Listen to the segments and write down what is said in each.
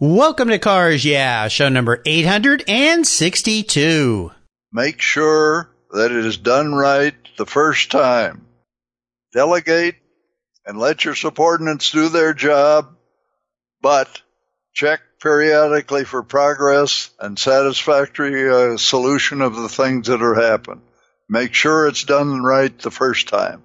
Welcome to Cars Yeah, show number 862. Make sure that it is done right the first time. Delegate and let your subordinates do their job, but check periodically for progress and satisfactory uh, solution of the things that are happening. Make sure it's done right the first time.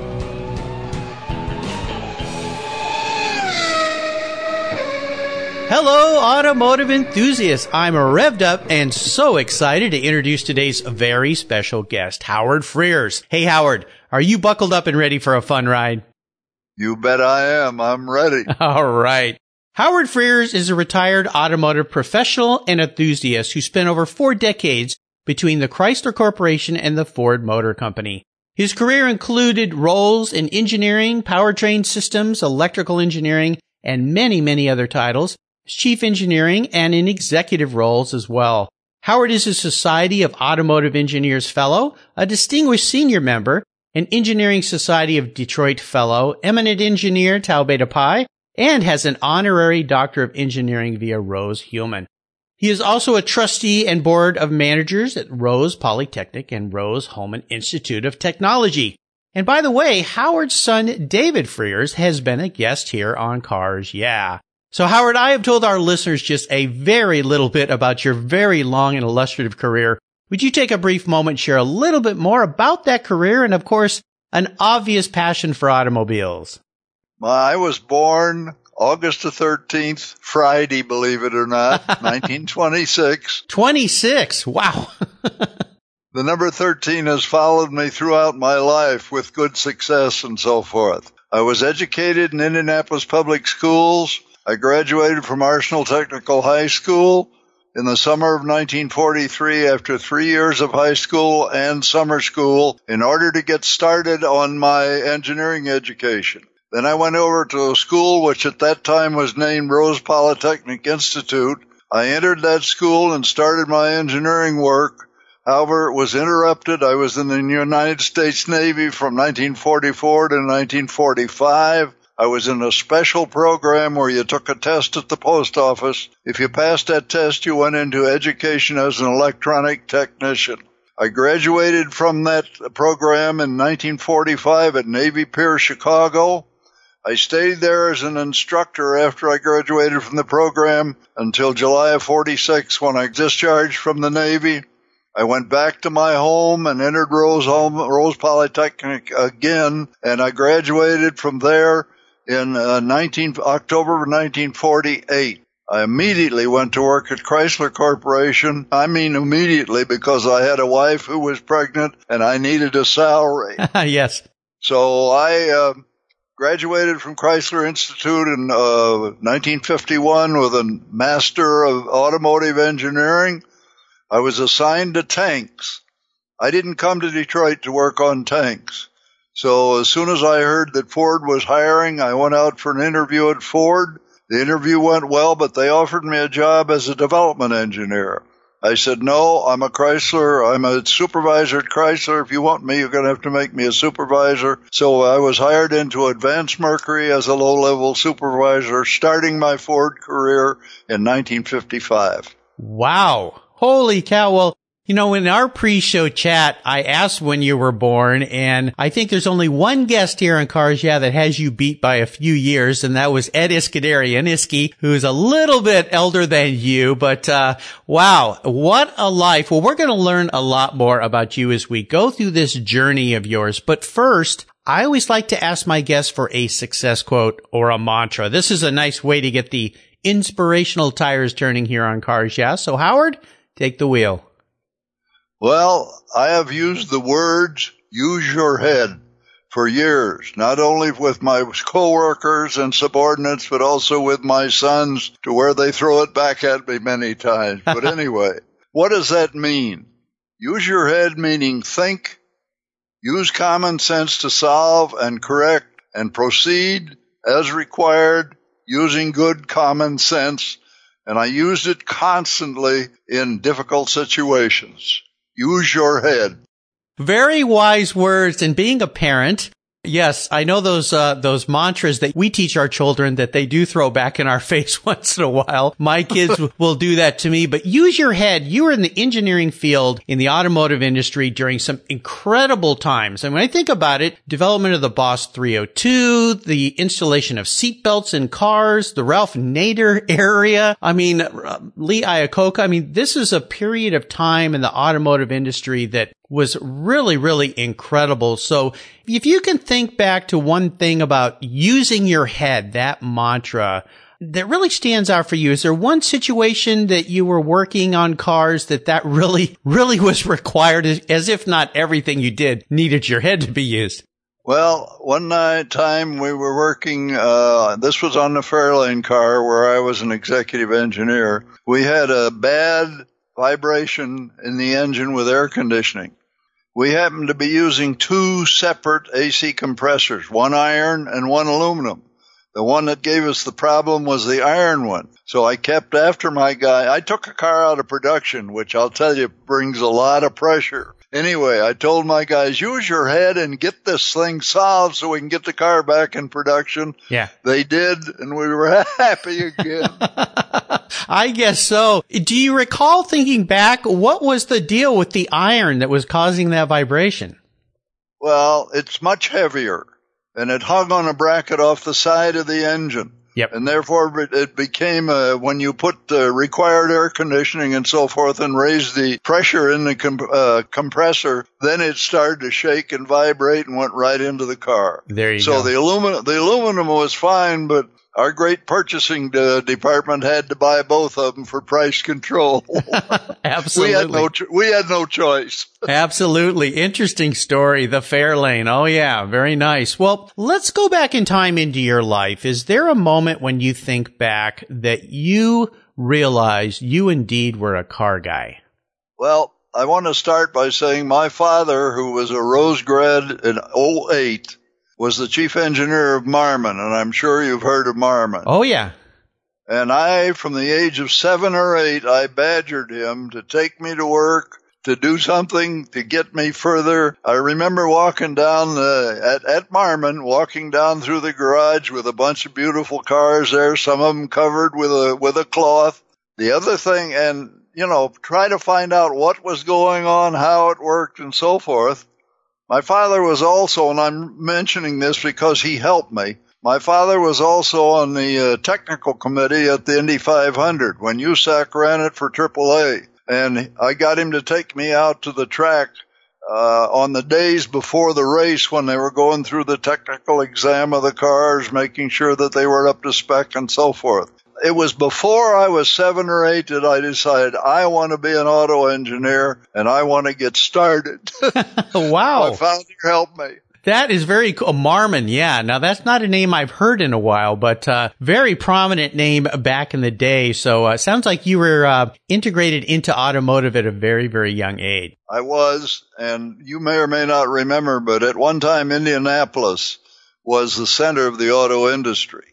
Hello, automotive enthusiasts. I'm revved up and so excited to introduce today's very special guest, Howard Freers. Hey, Howard, are you buckled up and ready for a fun ride? You bet I am. I'm ready. All right. Howard Freers is a retired automotive professional and enthusiast who spent over four decades between the Chrysler Corporation and the Ford Motor Company. His career included roles in engineering, powertrain systems, electrical engineering, and many, many other titles, chief engineering, and in executive roles as well. Howard is a Society of Automotive Engineers Fellow, a distinguished senior member, an Engineering Society of Detroit Fellow, eminent engineer Tau Beta Pi, and has an honorary Doctor of Engineering via Rose-Hulman. He is also a trustee and board of managers at Rose Polytechnic and Rose-Hulman Institute of Technology. And by the way, Howard's son David Freers has been a guest here on Cars Yeah. So Howard, I have told our listeners just a very little bit about your very long and illustrative career would you take a brief moment share a little bit more about that career and, of course, an obvious passion for automobiles? Well, I was born August the 13th, Friday, believe it or not, 1926. 26. Wow. the number 13 has followed me throughout my life with good success and so forth. I was educated in Indianapolis public schools. I graduated from Arsenal Technical High School in the summer of 1943 after three years of high school and summer school in order to get started on my engineering education. Then I went over to a school which at that time was named Rose Polytechnic Institute. I entered that school and started my engineering work. However, it was interrupted. I was in the United States Navy from 1944 to 1945. I was in a special program where you took a test at the post office. If you passed that test, you went into education as an electronic technician. I graduated from that program in 1945 at Navy Pier, Chicago. I stayed there as an instructor after I graduated from the program until July of 46 when I discharged from the Navy. I went back to my home and entered Rose, home, Rose Polytechnic again, and I graduated from there in uh, 19, October 1948. I immediately went to work at Chrysler Corporation. I mean immediately because I had a wife who was pregnant and I needed a salary. yes. So I uh, graduated from Chrysler Institute in uh, 1951 with a Master of Automotive Engineering. I was assigned to tanks. I didn't come to Detroit to work on tanks. So as soon as I heard that Ford was hiring, I went out for an interview at Ford. The interview went well, but they offered me a job as a development engineer. I said, no, I'm a Chrysler. I'm a supervisor at Chrysler. If you want me, you're going to have to make me a supervisor. So I was hired into Advanced Mercury as a low level supervisor, starting my Ford career in 1955. Wow. Holy cow. Well, you know, in our pre-show chat, I asked when you were born, and I think there's only one guest here on Cars Yeah that has you beat by a few years, and that was Ed Iskenderian, Iski, who's a little bit elder than you, but uh, wow, what a life. Well, we're going to learn a lot more about you as we go through this journey of yours. But first, I always like to ask my guests for a success quote or a mantra. This is a nice way to get the inspirational tires turning here on Cars Yeah. So Howard, take the wheel. Well, I have used the words use your head for years, not only with my coworkers and subordinates, but also with my sons to where they throw it back at me many times. But anyway, what does that mean? Use your head meaning think, use common sense to solve and correct and proceed as required using good common sense, and I used it constantly in difficult situations. Use your head. Very wise words. And being a parent, Yes, I know those uh, those mantras that we teach our children that they do throw back in our face once in a while. My kids will do that to me, but use your head. You were in the engineering field in the automotive industry during some incredible times. And when I think about it, development of the Boss 302, the installation of seatbelts in cars, the Ralph Nader area. I mean, uh, Lee Iacocca. I mean, this is a period of time in the automotive industry that was really, really incredible. So if you can think back to one thing about using your head, that mantra, that really stands out for you? Is there one situation that you were working on cars that that really, really was required as if not everything you did needed your head to be used? Well, one night time we were working, uh, this was on the Fairlane car where I was an executive engineer. We had a bad vibration in the engine with air conditioning we happened to be using two separate AC compressors, one iron and one aluminum. The one that gave us the problem was the iron one. So I kept after my guy. I took a car out of production, which I'll tell you brings a lot of pressure. Anyway, I told my guys, use your head and get this thing solved so we can get the car back in production. Yeah. They did, and we were happy again. I guess so. Do you recall thinking back, what was the deal with the iron that was causing that vibration? Well, it's much heavier, and it hung on a bracket off the side of the engine. Yep. And therefore, it became uh, when you put the required air conditioning and so forth and raised the pressure in the comp- uh, compressor, then it started to shake and vibrate and went right into the car. There you so go. So the aluminum, the aluminum was fine, but our great purchasing de- department had to buy both of them for price control. Absolutely. we had no cho- we had no choice. Absolutely. Interesting story. The Fairlane. Oh yeah. Very nice. Well, let's go back in time into your life. Is there a moment when you think back that you realized you indeed were a car guy? Well, I want to start by saying my father, who was a Rose grad in 08, was the chief engineer of Marmon, and I'm sure you've heard of Marmon. Oh, yeah. And I, from the age of seven or eight, I badgered him to take me to work, to do something to get me further. I remember walking down the, at, at Marmon, walking down through the garage with a bunch of beautiful cars there, some of them covered with a, with a cloth. The other thing, and, you know, try to find out what was going on, how it worked, and so forth. My father was also, and I'm mentioning this because he helped me. My father was also on the uh, technical committee at the Indy 500 when USAC ran it for AAA. And I got him to take me out to the track uh, on the days before the race when they were going through the technical exam of the cars, making sure that they were up to spec and so forth it was before I was seven or eight that I decided I want to be an auto engineer and I want to get started. wow. My father helped me. That is very cool. Marmon, yeah. Now that's not a name I've heard in a while, but uh, very prominent name back in the day. So uh, sounds like you were uh, integrated into automotive at a very, very young age. I was, and you may or may not remember, but at one time Indianapolis was the center of the auto industry.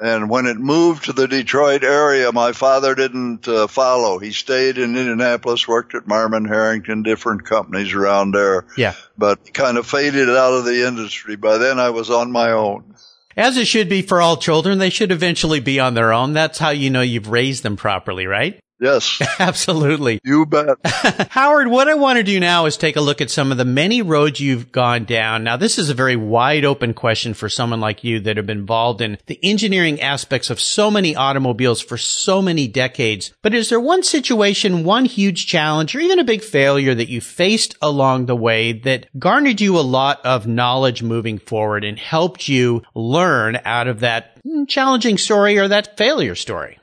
And when it moved to the Detroit area, my father didn't uh, follow. He stayed in Indianapolis, worked at Marmon Herrington, different companies around there. Yeah. But kind of faded out of the industry. By then I was on my own. As it should be for all children, they should eventually be on their own. That's how you know you've raised them properly, right? Yes. Absolutely. You bet. Howard, what I want to do now is take a look at some of the many roads you've gone down. Now, this is a very wide open question for someone like you that have been involved in the engineering aspects of so many automobiles for so many decades. But is there one situation, one huge challenge, or even a big failure that you faced along the way that garnered you a lot of knowledge moving forward and helped you learn out of that challenging story or that failure story?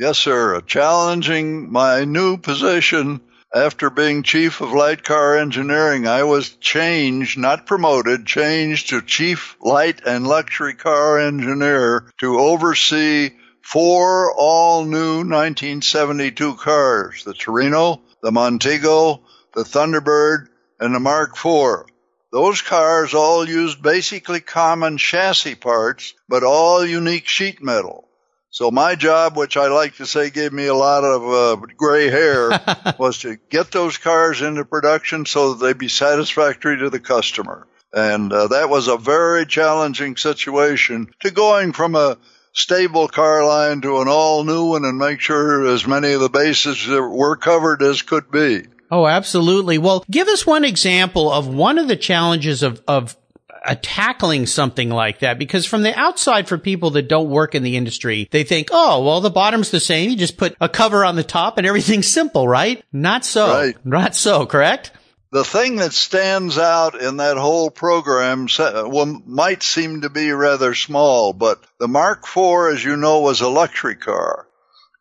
Yes, sir. Challenging my new position after being chief of light car engineering, I was changed, not promoted, changed to chief light and luxury car engineer to oversee four all new 1972 cars, the Torino, the Montego, the Thunderbird, and the Mark IV. those cars all used basically common chassis parts, but all unique sheet metal. So my job, which I like to say gave me a lot of uh, gray hair, was to get those cars into production so that they'd be satisfactory to the customer. And uh, that was a very challenging situation to going from a stable car line to an all new one and make sure as many of the bases were covered as could be. Oh, absolutely. Well, give us one example of one of the challenges of, of uh, tackling something like that because from the outside for people that don't work in the industry they think oh well the bottom's the same you just put a cover on the top and everything's simple right not so right. not so correct the thing that stands out in that whole program well, might seem to be rather small, but the Mark IV, as you know, was a luxury car.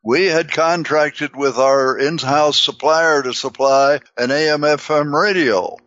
We had contracted with our in-house supplier to supply an AM/FM radio.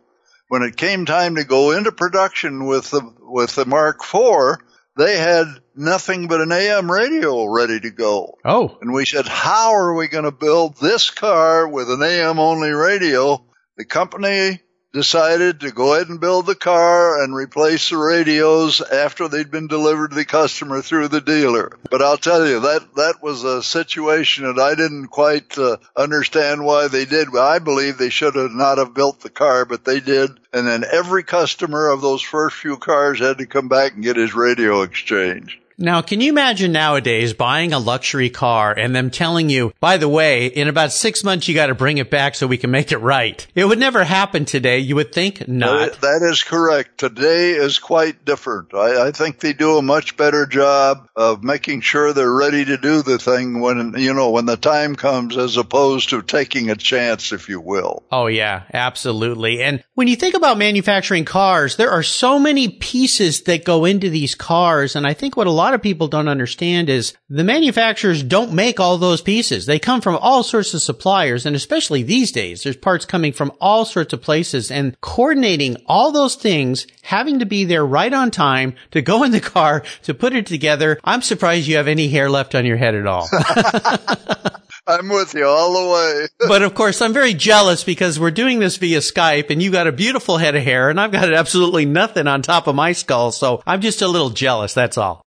When it came time to go into production with the with the Mark IV, they had nothing but an AM radio ready to go. Oh. And we said, how are we going to build this car with an AM only radio the company decided to go ahead and build the car and replace the radios after they'd been delivered to the customer through the dealer. But I'll tell you that that was a situation that I didn't quite uh, understand why they did. I believe they should have not have built the car, but they did. And then every customer of those first few cars had to come back and get his radio exchanged. Now, can you imagine nowadays buying a luxury car and them telling you, by the way, in about six months you got to bring it back so we can make it right? It would never happen today. You would think not. that, is correct. Today is quite different. I, I, think they do a much better job of making sure they're ready to do the thing when, you know, when the time comes as opposed to taking a chance, if you will. Oh yeah, absolutely. And when you think about manufacturing cars, there are so many pieces that go into these cars. And I think what a lot lot of people don't understand is the manufacturers don't make all those pieces. They come from all sorts of suppliers. And especially these days, there's parts coming from all sorts of places and coordinating all those things, having to be there right on time to go in the car to put it together. I'm surprised you have any hair left on your head at all. I'm with you all the way. but of course, I'm very jealous because we're doing this via Skype and you got a beautiful head of hair and I've got absolutely nothing on top of my skull. So I'm just a little jealous. That's all.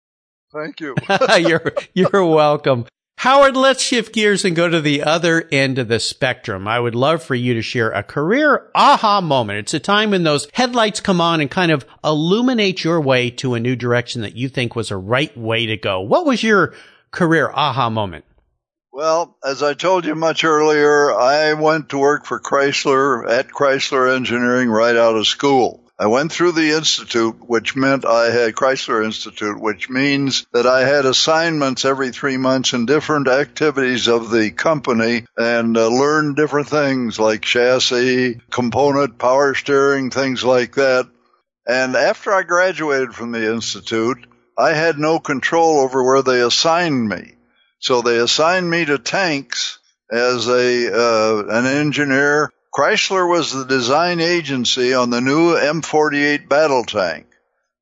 Thank you. you're, you're welcome. Howard, let's shift gears and go to the other end of the spectrum. I would love for you to share a career aha moment. It's a time when those headlights come on and kind of illuminate your way to a new direction that you think was a right way to go. What was your career aha moment? Well, as I told you much earlier, I went to work for Chrysler at Chrysler Engineering right out of school. I went through the institute, which meant I had Chrysler Institute, which means that I had assignments every three months in different activities of the company and uh, learned different things like chassis, component, power steering, things like that. And after I graduated from the institute, I had no control over where they assigned me. So they assigned me to tanks as a uh, an engineer Chrysler was the design agency on the new M48 battle tank,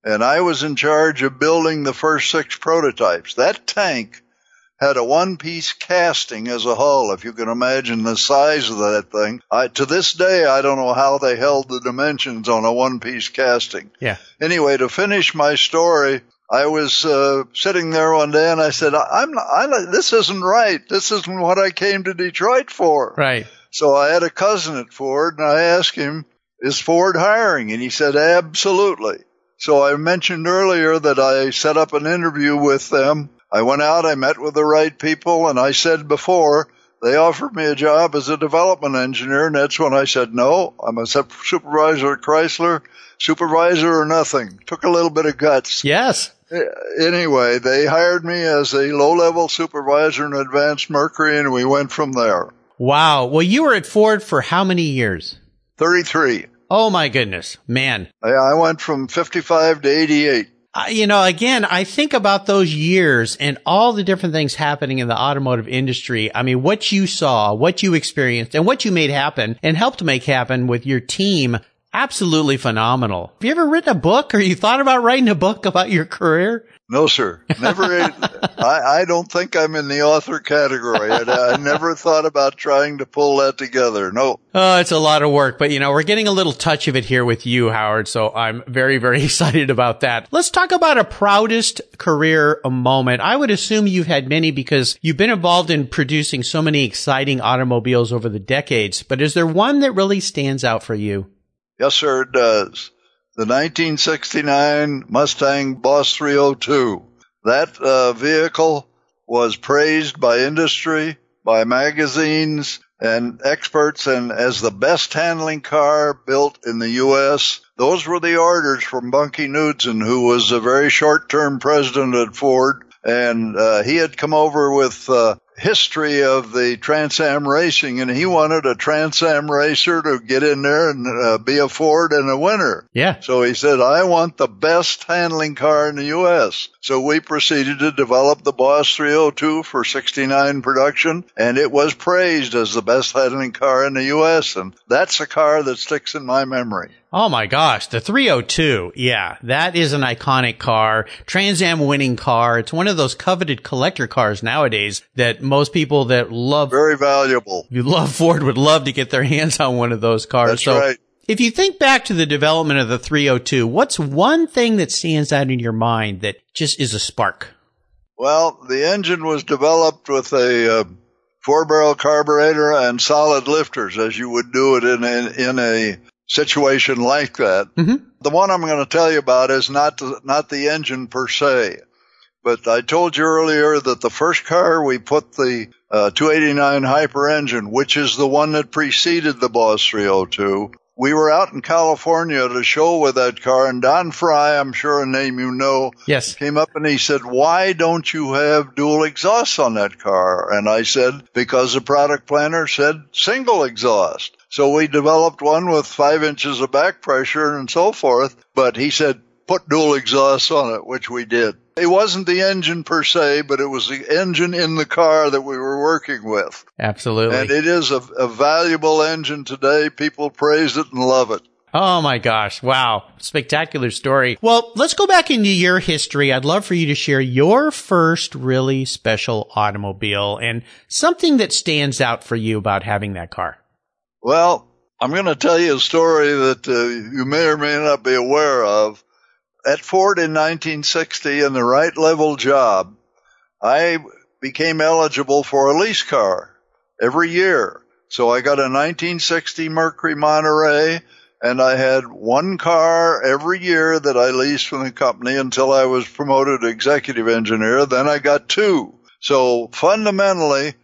and I was in charge of building the first six prototypes. That tank had a one-piece casting as a hull, if you can imagine the size of that thing. I, to this day, I don't know how they held the dimensions on a one-piece casting. Yeah. Anyway, to finish my story, I was uh, sitting there one day and I said, "I'm, not, I'm this isn't right. This isn't what I came to Detroit for." Right. So I had a cousin at Ford and I asked him, is Ford hiring? And he said, absolutely. So I mentioned earlier that I set up an interview with them. I went out, I met with the right people, and I said before, they offered me a job as a development engineer, and that's when I said, no, I'm a supervisor at Chrysler, supervisor or nothing. Took a little bit of guts. Yes. Anyway, they hired me as a low level supervisor in Advanced Mercury, and we went from there. Wow. Well, you were at Ford for how many years? 33. Oh my goodness, man. I went from 55 to 88. Uh, you know, again, I think about those years and all the different things happening in the automotive industry. I mean, what you saw, what you experienced, and what you made happen and helped make happen with your team. Absolutely phenomenal. Have you ever written a book or you thought about writing a book about your career? No, sir. Never. I, I don't think I'm in the author category. I, I never thought about trying to pull that together. No. Oh, it's a lot of work, but you know, we're getting a little touch of it here with you, Howard. So I'm very, very excited about that. Let's talk about a proudest career moment. I would assume you've had many because you've been involved in producing so many exciting automobiles over the decades, but is there one that really stands out for you? Yes, sir, it does. The 1969 Mustang Boss 302. That uh, vehicle was praised by industry, by magazines, and experts, and as the best handling car built in the U.S. Those were the orders from Bunky Knudsen, who was a very short-term president at Ford, and uh, he had come over with uh, history of the Trans Am racing, and he wanted a Trans Am racer to get in there and uh, be a Ford and a winner. Yeah. So he said, I want the best handling car in the U.S. So we proceeded to develop the Boss 302 for 69 production, and it was praised as the best handling car in the U.S., and that's a car that sticks in my memory. Oh my gosh, the 302. Yeah, that is an iconic car. Trans Am winning car. It's one of those coveted collector cars nowadays that most people that love Very valuable. you love Ford would love to get their hands on one of those cars. That's so right. if you think back to the development of the 302, what's one thing that stands out in your mind that just is a spark? Well, the engine was developed with a uh, four barrel carburetor and solid lifters, as you would do it in a, in a situation like that. Mhm. The one I'm going to tell you about is not the, not the engine per se, but I told you earlier that the first car we put the uh, 289 Hyper engine, which is the one that preceded the Boss 302. We were out in California at a show with that car, and Don Frey, I'm sure a name you know, Yes. came up and he said, Why don't you have dual exhausts on that car? And I said, Because the product planner said single exhaust. So we developed one with five inches of back pressure and so forth. But he said, Put dual exhausts on it, which we did. It wasn't the engine per se, but it was the engine in the car that we were working with. Absolutely. And it is a, a valuable engine today. People praise it and love it. Oh my gosh. Wow. Spectacular story. Well, let's go back into your history. I'd love for you to share your first really special automobile and something that stands out for you about having that car. Well, I'm going to tell you a story that uh, you may or may not be aware of. At Ford in 1960, in the right level job, I became eligible for a lease car every year. So I got a 1960 Mercury Monterey and I had one car every year that I leased from the company until I was promoted executive engineer. Then I got two. So fundamentally,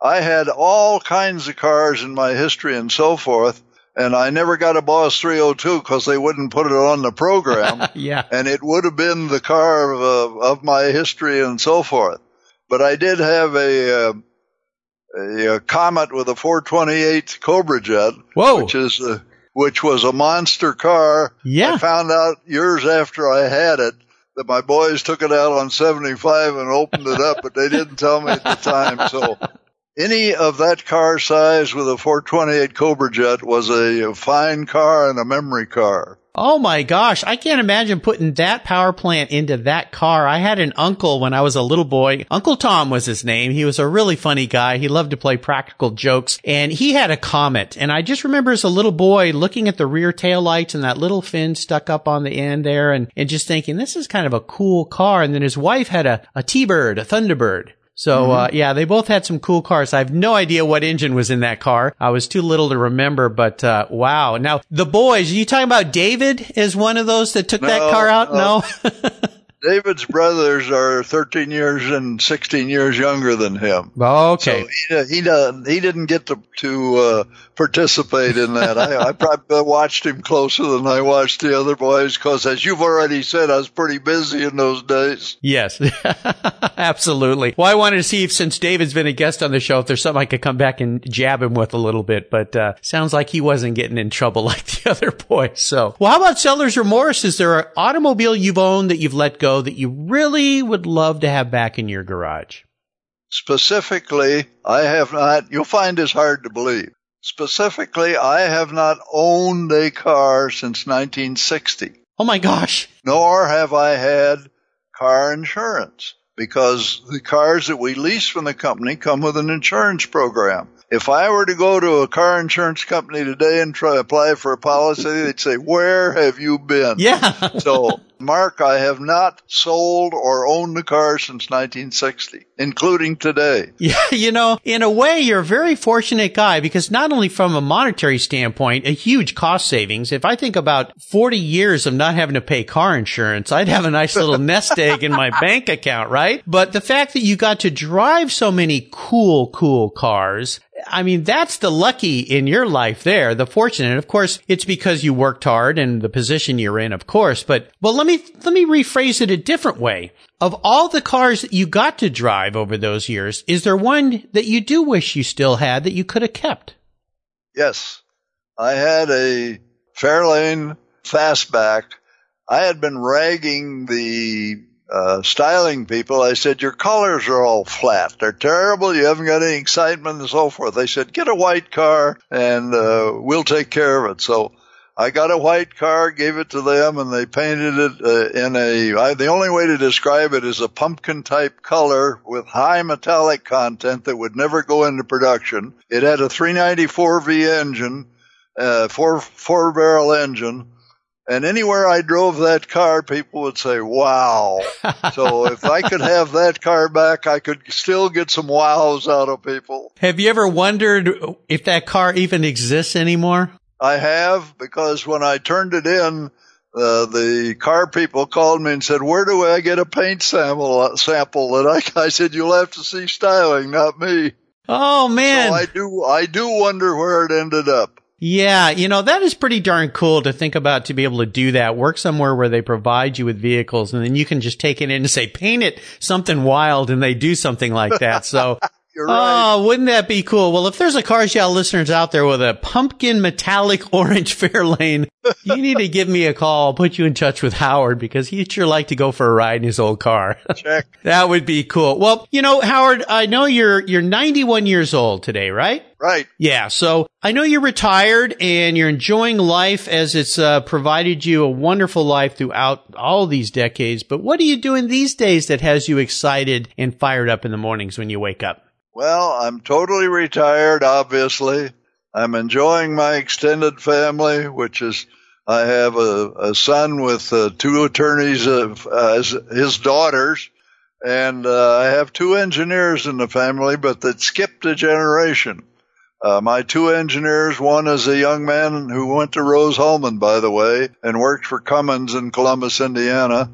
I had all kinds of cars in my history and so forth. And I never got a Boss 302 because they wouldn't put it on the program. Yeah. and it would have been the car of, uh, of my history and so forth. But I did have a, uh, a, a Comet with a 428 Cobra Jet, Whoa. which is uh, which was a monster car. Yeah. I found out years after I had it that my boys took it out on 75 and opened it up, but they didn't tell me at the time. So any of that car size with a 428 Cobra Jet was a fine car and a memory car. Oh my gosh, I can't imagine putting that power plant into that car. I had an uncle when I was a little boy. Uncle Tom was his name. He was a really funny guy. He loved to play practical jokes and he had a Comet. And I just remember as a little boy looking at the rear taillights and that little fin stuck up on the end there and, and just thinking, this is kind of a cool car. And then his wife had a, a T-Bird, a Thunderbird. So, uh, yeah, they both had some cool cars. I have no idea what engine was in that car. I was too little to remember, but, uh, wow. Now, the boys, are you talking about David as one of those that took that car out? no. No? David's brothers are 13 years and 16 years younger than him. okay. So he, he, doesn't- he didn't get to, to uh, participate in that. I, I probably watched him closer than I watched the other boys because, as you've already said, I was pretty busy in those days. Yes, absolutely. Well, I wanted to see if since David's been a guest on the show, if there's something I could come back and jab him with a little bit, but, uh, sounds like he wasn't getting in trouble like the other boys. So, well, how about seller's remorse? Is there an automobile you've owned that you've let go that you really would love to have back in your garage? Specifically, I have not, you'll find this hard to believe. Specifically, I have not owned a car since 1960, Oh my gosh. nor have I had car insurance because the cars that we lease from the company come with an insurance program. If I were to go to a car insurance company today and try to apply for a policy, they'd say, where have you been? Yeah. so, Mark, I have not sold or owned a car since 1960, including today. Yeah, you know, in a way, you're a very fortunate guy because not only from a monetary standpoint, a huge cost savings. If I think about 40 years of not having to pay car insurance, I'd have a nice little nest egg in my bank account, right? But the fact that you got to drive so many cool, cool cars I mean, that's the lucky in your life there, the fortunate. Of course, it's because you worked hard and the position you're in, of course. But, well, let me, let me rephrase it a different way. Of all the cars that you got to drive over those years, is there one that you do wish you still had that you could have kept? Yes. I had a Fairlane fastback. I had been ragging the uh, styling people, I said, your colors are all flat. They're terrible. You haven't got any excitement and so forth. They said, get a white car and, uh, we'll take care of it. So I got a white car, gave it to them and they painted it uh, in a, I, the only way to describe it is a pumpkin type color with high metallic content that would never go into production. It had a 394V engine, uh, four, four barrel engine and anywhere I drove that car, people would say, wow. so if I could have that car back, I could still get some wows out of people. Have you ever wondered if that car even exists anymore? I have because when I turned it in, uh, the car people called me and said, "Where do I get a paint sample?" Sample that I, I said, "You'll have to see styling, not me." Oh man! So I do, I do wonder where it ended up. Yeah, you know, that is pretty darn cool to think about to be able to do that. Work somewhere where they provide you with vehicles and then you can just take it in and say, paint it something wild and they do something like that. So Right. Oh, wouldn't that be cool? Well, if there's a Cars Yeah listeners out there with a pumpkin metallic orange Fairlane, you need to give me a call. I'll put you in touch with Howard because he'd sure like to go for a ride in his old car. Check. that would be cool. Well, you know, Howard, I know you're, you're 91 years old today, right? Right. Yeah. So I know you're retired and you're enjoying life as it's uh, provided you a wonderful life throughout all these decades. But what are you doing these days that has you excited and fired up in the mornings when you wake up? Well, I'm totally retired, obviously. I'm enjoying my extended family, which is I have a, a son with uh, two attorneys of, uh, as his daughters, and uh, I have two engineers in the family, but that skipped a generation. Uh, my two engineers, one is a young man who went to Rose-Hulman, by the way, and worked for Cummins in Columbus, Indiana.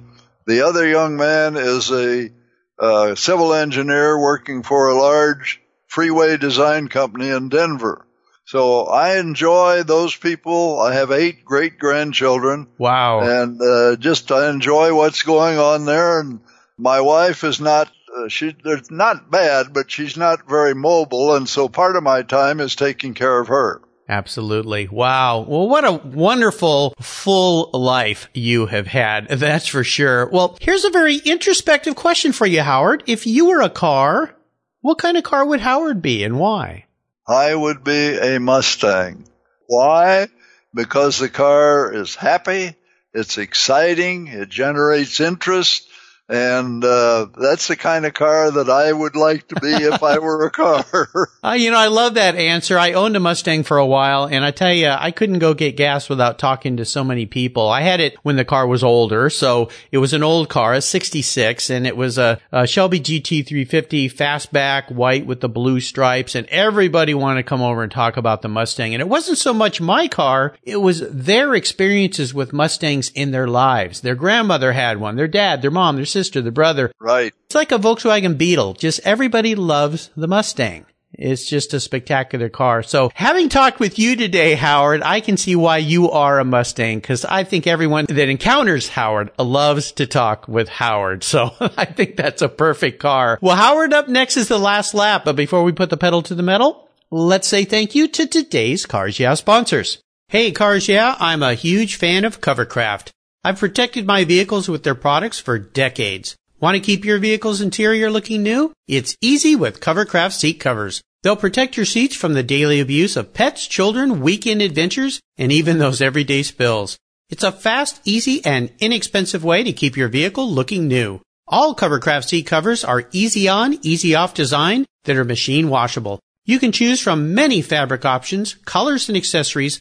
The other young man is a uh, civil engineer working for a large freeway design company in Denver. So I enjoy those people. I have eight great grandchildren. Wow. And uh, just I enjoy what's going on there. And my wife is not uh, she they're not bad, but she's not very mobile, and so part of my time is taking care of her. Absolutely. Wow. Well, what a wonderful full life you have had. That's for sure. Well, here's a very introspective question for you, Howard. If you were a car, what kind of car would Howard be and why? I would be a Mustang. Why? Because the car is happy, it's exciting, it generates interest, and uh, that's the kind of car that I would like to be if I were a car. uh, you know, I love that answer. I owned a Mustang for a while, and I tell you, I couldn't go get gas without talking to so many people. I had it when the car was older, so it was an old car, a 66, and it was a, a Shelby GT350 fastback, white with the blue stripes, and everybody wanted to come over and talk about the Mustang. And it wasn't so much my car, it was their experiences with Mustangs in their lives. Their grandmother had one, their dad, their mom, their sister, the brother. Right. It's like a Volkswagen Beetle. Just everybody loves the Mustang. It's just a spectacular car. So having talked with you today, Howard, I can see why you are a Mustang because I think everyone that encounters Howard loves to talk with Howard. So I think that's a perfect car. Well, Howard up next is the last lap. But before we put the pedal to the metal, let's say thank you to today's Cars Yeah sponsors. Hey, Cars Yeah, I'm a huge fan of Covercraft. I've protected my vehicles with their products for decades. Want to keep your vehicle's interior looking new? It's easy with Covercraft seat covers. They'll protect your seats from the daily abuse of pets, children, weekend adventures, and even those everyday spills. It's a fast, easy, and inexpensive way to keep your vehicle looking new. All Covercraft seat covers are easy on, easy off design that are machine washable. You can choose from many fabric options, colors, and accessories,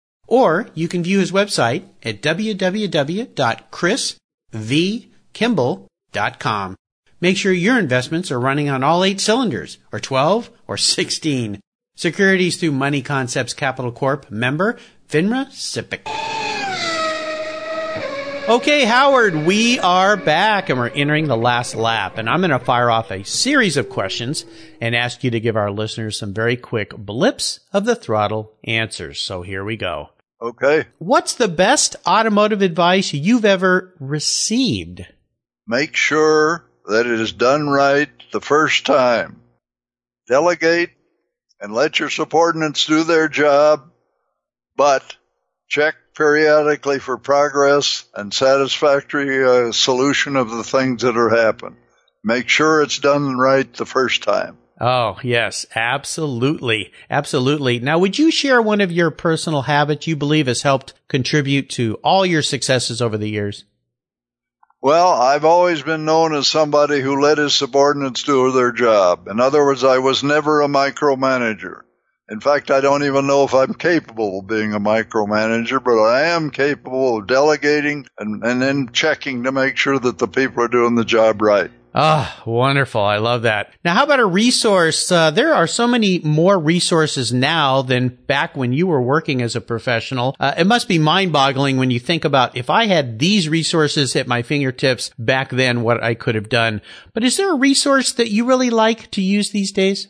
Or you can view his website at www.chrisvkimball.com. Make sure your investments are running on all eight cylinders, or 12, or 16. Securities through Money Concepts Capital Corp. Member, FINRA SIPC. Okay, Howard, we are back and we're entering the last lap. And I'm going to fire off a series of questions and ask you to give our listeners some very quick blips of the throttle answers. So here we go. Okay. What's the best automotive advice you've ever received? Make sure that it is done right the first time. Delegate and let your subordinates do their job, but check periodically for progress and satisfactory uh, solution of the things that are happening. Make sure it's done right the first time. Oh, yes, absolutely. Absolutely. Now, would you share one of your personal habits you believe has helped contribute to all your successes over the years? Well, I've always been known as somebody who let his subordinates do their job. In other words, I was never a micromanager. In fact, I don't even know if I'm capable of being a micromanager, but I am capable of delegating and, and then checking to make sure that the people are doing the job right. Ah, wonderful. I love that. Now, how about a resource? Uh, there are so many more resources now than back when you were working as a professional. Uh, it must be mind boggling when you think about if I had these resources at my fingertips back then, what I could have done. But is there a resource that you really like to use these days?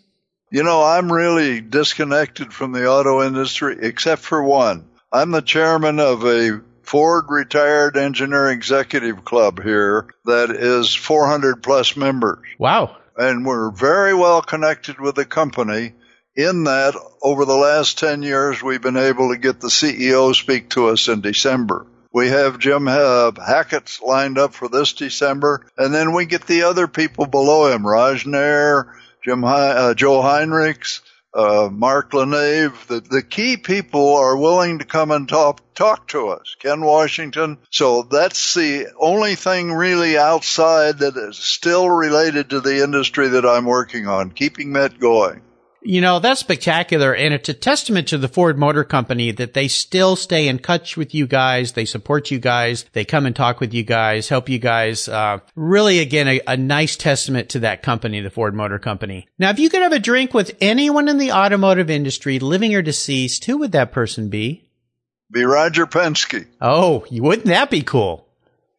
You know, I'm really disconnected from the auto industry except for one. I'm the chairman of a Ford Retired Engineer Executive Club here that is 400 plus members. Wow. And we're very well connected with the company in that over the last 10 years, we've been able to get the CEO speak to us in December. We have Jim Hackett lined up for this December, and then we get the other people below him, Raj Nair, Jim, uh, Joe Hinrichs, uh, Mark LaNeve, the, the key people are willing to come and talk, talk to us. Ken Washington. So that's the only thing really outside that is still related to the industry that I'm working on, keeping that going. You know, that's spectacular. And it's a testament to the Ford Motor Company that they still stay in touch with you guys. They support you guys. They come and talk with you guys, help you guys. Uh, really, again, a, a nice testament to that company, the Ford Motor Company. Now, if you could have a drink with anyone in the automotive industry, living or deceased, who would that person be? Be Roger Penske. Oh, wouldn't that be cool?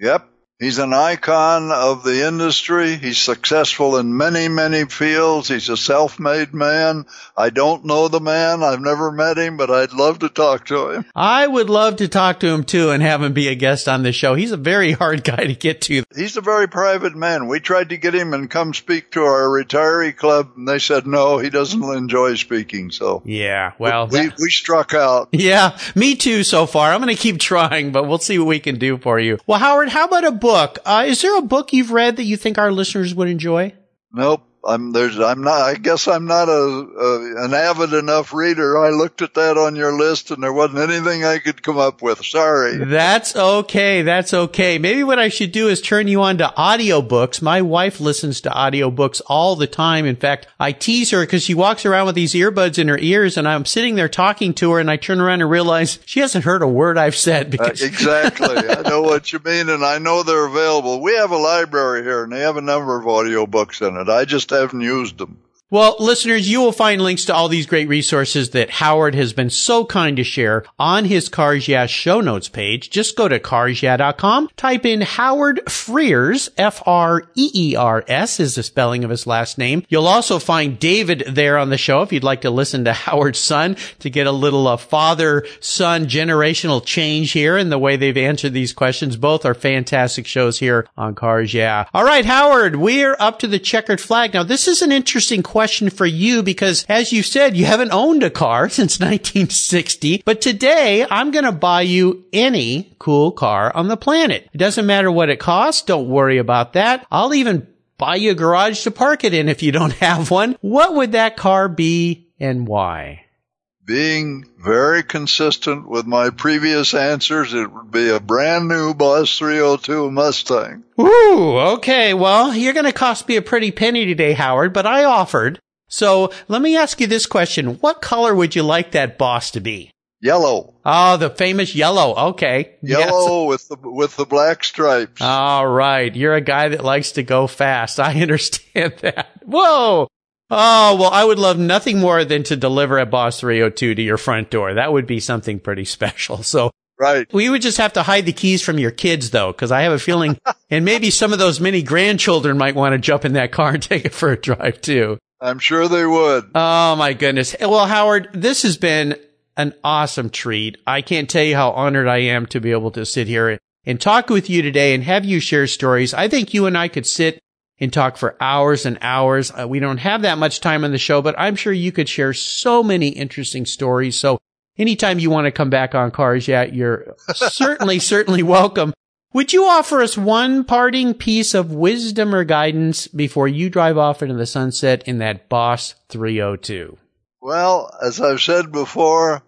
Yep. He's an icon of the industry. He's successful in many, many fields. He's a self-made man. I don't know the man. I've never met him, but I'd love to talk to him. I would love to talk to him too and have him be a guest on the show. He's a very hard guy to get to. He's a very private man. We tried to get him and come speak to our retiree club and they said no, he doesn't hmm. enjoy speaking. So yeah, well, we, that, we struck out. Yeah, me too so far. I'm going to keep trying, but we'll see what we can do for you. Well, Howard, how about a book? Book. Uh, is there a book you've read that you think our listeners would enjoy? Nope. I'm there's I'm not I guess I'm not a, a an avid enough reader. I looked at that on your list and there wasn't anything I could come up with. Sorry. That's okay. That's okay. Maybe what I should do is turn you on to audiobooks. My wife listens to audiobooks all the time. In fact, I tease her because she walks around with these earbuds in her ears and I'm sitting there talking to her and I turn around and realize she hasn't heard a word I've said because uh, exactly. I know what you mean and I know they're available. We have a library here and they have a number of audiobooks in it. I just haven't used them. Well, listeners, you will find links to all these great resources that Howard has been so kind to share on his Cars Yeah show notes page. Just go to carsyeah.com, type in Howard Freers, F-R-E-E-R-S is the spelling of his last name. You'll also find David there on the show if you'd like to listen to Howard's son to get a little uh, father-son generational change here in the way they've answered these questions. Both are fantastic shows here on Cars Yeah. All right, Howard, we're up to the checkered flag. Now, this is an interesting question question for you because as you said, you haven't owned a car since 1960. But today I'm going to buy you any cool car on the planet. It doesn't matter what it costs. Don't worry about that. I'll even buy you a garage to park it in if you don't have one. What would that car be and why? Being very consistent with my previous answers, it would be a brand new Boss 302 Mustang. Ooh, okay. Well, you're going to cost me a pretty penny today, Howard, but I offered. So let me ask you this question. What color would you like that boss to be? Yellow. Oh, the famous yellow. Okay. Yellow yes. with the with the black stripes. All right. You're a guy that likes to go fast. I understand that. Whoa. Oh, well, I would love nothing more than to deliver a Boss 302 to your front door. That would be something pretty special. So Right. We would just have to hide the keys from your kids though, because I have a feeling, and maybe some of those many grandchildren might want to jump in that car and take it for a drive too. I'm sure they would. Oh my goodness. Well, Howard, this has been an awesome treat. I can't tell you how honored I am to be able to sit here and talk with you today and have you share stories. I think you and I could sit and talk for hours and hours. Uh, we don't have that much time on the show, but I'm sure you could share so many interesting stories. So anytime you want to come back on Cars Yeah, you're certainly, certainly welcome. Would you offer us one parting piece of wisdom or guidance before you drive off into the sunset in that Boss 302? Well, as I've said before,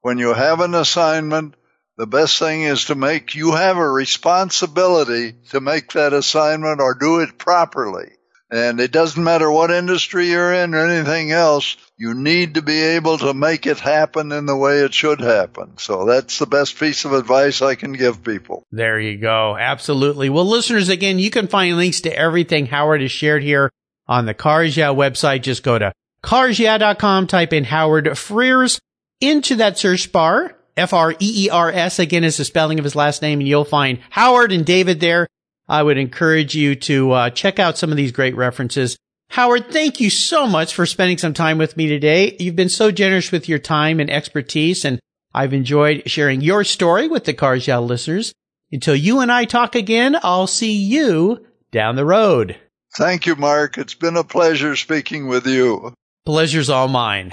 when you have an assignment, the best thing is to make you have a responsibility to make that assignment or do it properly. And it doesn't matter what industry you're in or anything else, you need to be able to make it happen in the way it should happen. So that's the best piece of advice I can give people. There you go. Absolutely. Well, listeners, again, you can find links to everything Howard has shared here on the Cars Yeah website. Just go to carsyeah.com, type in Howard Freers into that search bar F-R-E-E-R-S again is the spelling of his last name and you'll find Howard and David there. I would encourage you to uh, check out some of these great references. Howard, thank you so much for spending some time with me today. You've been so generous with your time and expertise and I've enjoyed sharing your story with the Cars listeners. Until you and I talk again, I'll see you down the road. Thank you, Mark. It's been a pleasure speaking with you. Pleasure's all mine.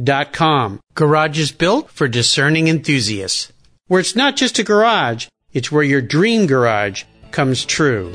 Garage com. Garage is built for discerning enthusiasts. Where it's not just a garage, it's where your dream garage comes true.